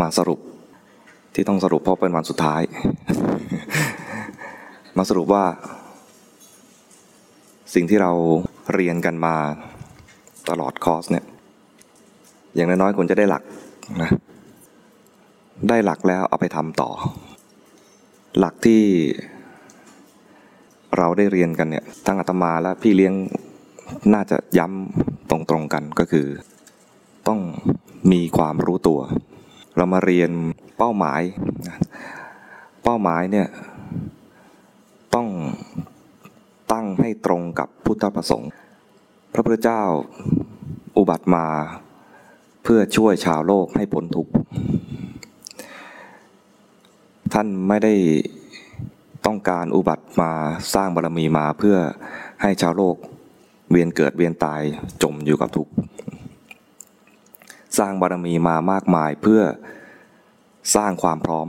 มาสรุปที่ต้องสรุปเพราะเป็นวันสุดท้าย มาสรุปว่า สิ่งที่เราเรียนกันมาตลอดคอร์สเนี่ยอย่างน้อยๆควรจะได้หลักนะได้หลักแล้วเอาไปทำต่อ หลักที่เราได้เรียนกันเนี่ยทั้งอาตมาและพี่เลี้ยงน่าจะย้ำตรงๆกันก็คือ ต้องมีความรู้ตัว เรามาเรียนเป้าหมาย เป้าหมายเนี่ยต้องตั้งให้ตรงกับพุทธประสงค์ พระพุทธเจ้าอุบัติมาเพื่อช่วยชาวโลกให้พ้นทุกข์ ท่านไม่ได้ต้องการอุบัติมาสร้างบารมีมาเพื่อให้ชาวโลกเวียนเกิดเวียนตายจมอยู่กับทุกข์ สร้างบารมีมามากมายเพื่อสร้างความพร้อม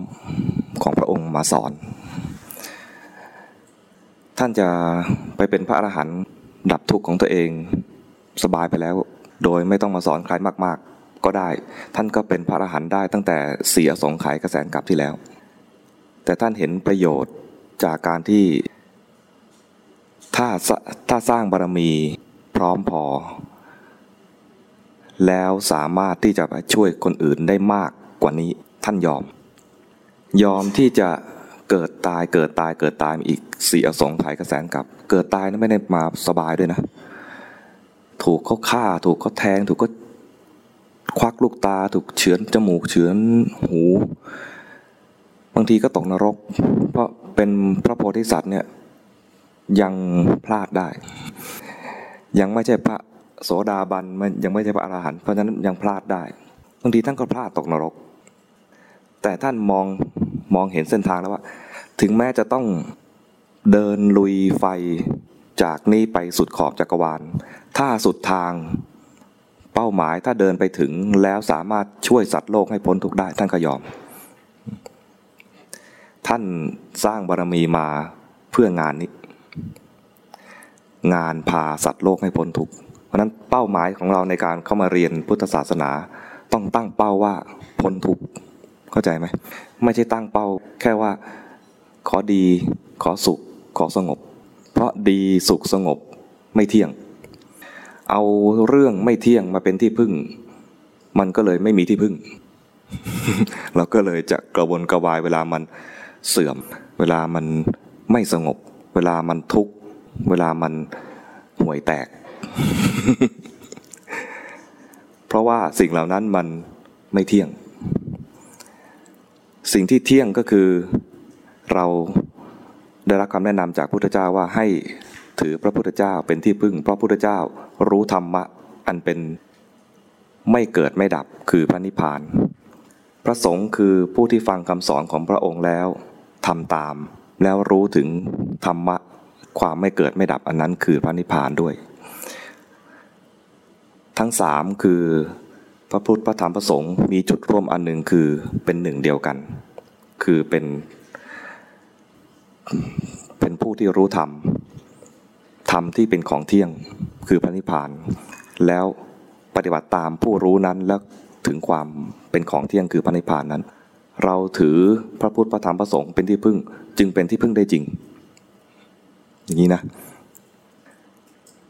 ของพระองค์มาสอน ท่านจะไปเป็นพระอรหันต์ดับทุกข์ของตัวเองสบายไปแล้ว โดยไม่ต้องมาสอนใครมาก ๆ ก็ได้ ท่านก็เป็นพระอรหันต์ได้ตั้งแต่เสียสงไขยกระแสนกลับที่แล้ว แต่ท่านเห็นประโยชน์จากการที่ถ้าถ้าสร้างบารมีพร้อมพอ แล้วสามารถที่จะไปช่วยคนอื่นได้มากกว่านี้ท่านยอม ยอมที่จะเกิดตายเกิดตายเกิดตายอีกสียสงไขยกระแสนกลับ เกิดตายนั้นไม่ได้มาสบายด้วยนะ ถูกเขาฆ่าถูกเขาแทง ถูกเขาควักลูกตา ถูกเฉือนจมูกเฉือนหู บางทีก็ตกนรก เพราะเป็นพระโพธิสัตว์เนี่ยยังพลาดได้ ยังไม่ใช่พระ โสดาบันมันยังไม่ใช่พระอรหันต์เพราะฉะนั้นยังพลาดได้บางทีท่านก็พลาดตกนรก แต่ท่านมองมองเห็นเส้นทางแล้วว่า ถึงแม้จะต้องเดินลุยไฟจากนี้ไปสุดขอบจักรวาล ถ้าสุดทางเป้าหมายถ้าเดินไปถึงแล้วสามารถช่วยสัตว์โลกให้พ้นทุกข์ได้ท่านก็ยอม ท่านสร้างบารมีมาเพื่องานนี้ งานพาสัตว์โลกให้พ้นทุกข์ เพราะนั้นเป้าหมายของเราในการเข้ามาเรียนพุทธศาสนา ต้องตั้งเป้าว่าพ้นทุกข์เข้าใจไหมไม่ใช่ตั้งเป้า แค่ว่า ขอดีขอสุขขอสงบ เพราะดีสุขสงบไม่เที่ยง เอาเรื่องไม่เที่ยงมาเป็นที่พึ่ง มันก็เลยไม่มีที่พึ่ง เราก็เลยจะกระวนกระวายเวลามันเสื่อม เวลามันไม่สงบ เวลามันทุกข์เวลามันห่วยแตก เพราะว่าสิ่งเหล่านั้นมันไม่เที่ยง สิ่งที่เที่ยงก็คือเราได้รับคำแนะนำจากพุทธเจ้าว่าให้ถือพระพุทธเจ้าเป็นที่พึ่ง เพราะพุทธเจ้ารู้ธรรมะอันเป็นไม่เกิดไม่ดับคือพระนิพพาน พระสงฆ์คือผู้ที่ฟังคำสอนของพระองค์แล้วทำตาม แล้วรู้ถึงธรรมะความไม่เกิดไม่ดับอันนั้นคือพระนิพพานด้วย ทั้งสามคือพระพุทธพระธรรมพระสงฆ์มีจุดร่วมอันหนึ่งคือเป็นหนึ่งเดียวกัน คือเป็นเป็นผู้ที่รู้ธรรมธรรมที่เป็นของเที่ยงคือพระนิพพาน แล้วปฏิบัติตามผู้รู้นั้นแล้วถึงความเป็นของเที่ยงคือพระนิพพานนั้น เราถือพระพุทธพระธรรมพระสงฆ์เป็นที่พึ่งจึงเป็นที่พึ่งได้จริง อย่างนี้นะ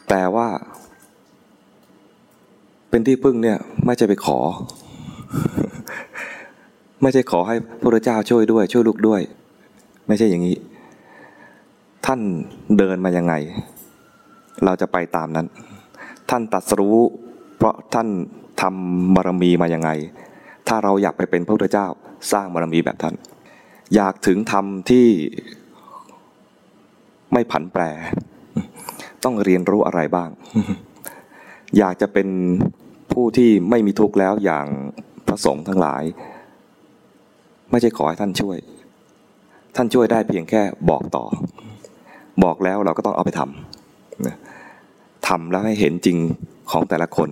แต่ว่า เป็นที่พึ่งเนี่ยไม่ใช่ไปขอ ไม่ใช่ขอให้พระเจ้าช่วยด้วย ช่วยลูกด้วย ไม่ใช่อย่างนี้ ท่านเดินมายังไง เราจะไปตามนั้น ท่านตัดรู้ เพราะท่านทำบารมีมายังไง ถ้าเราอยากไปเป็นพระพุทธเจ้าสร้างบารมีแบบท่าน อยากถึงธรรมที่ไม่ผันแปร ต้องเรียนรู้อะไรบ้าง อยากจะเป็นผู้ที่ไม่มีทุกข์แล้วอย่างพระสงฆ์ทั้งหลาย ไม่ใช่ขอให้ท่านช่วย ท่านช่วยได้เพียงแค่บอกต่อ บอกแล้วเราก็ต้องเอาไปทำทำแล้วให้เห็นจริงของแต่ละคน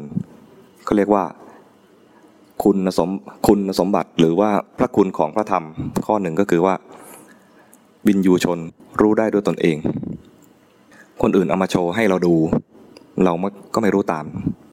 เขาเรียกว่าคุณสมคุณสมบัติหรือว่าพระคุณของพระธรรม ข้อหนึ่งก็คือว่าวินยูชนรู้ได้ด้วยตนเอง คนอื่นเอามาโชว์ให้เราดู เราก็ไม่รู้ตาม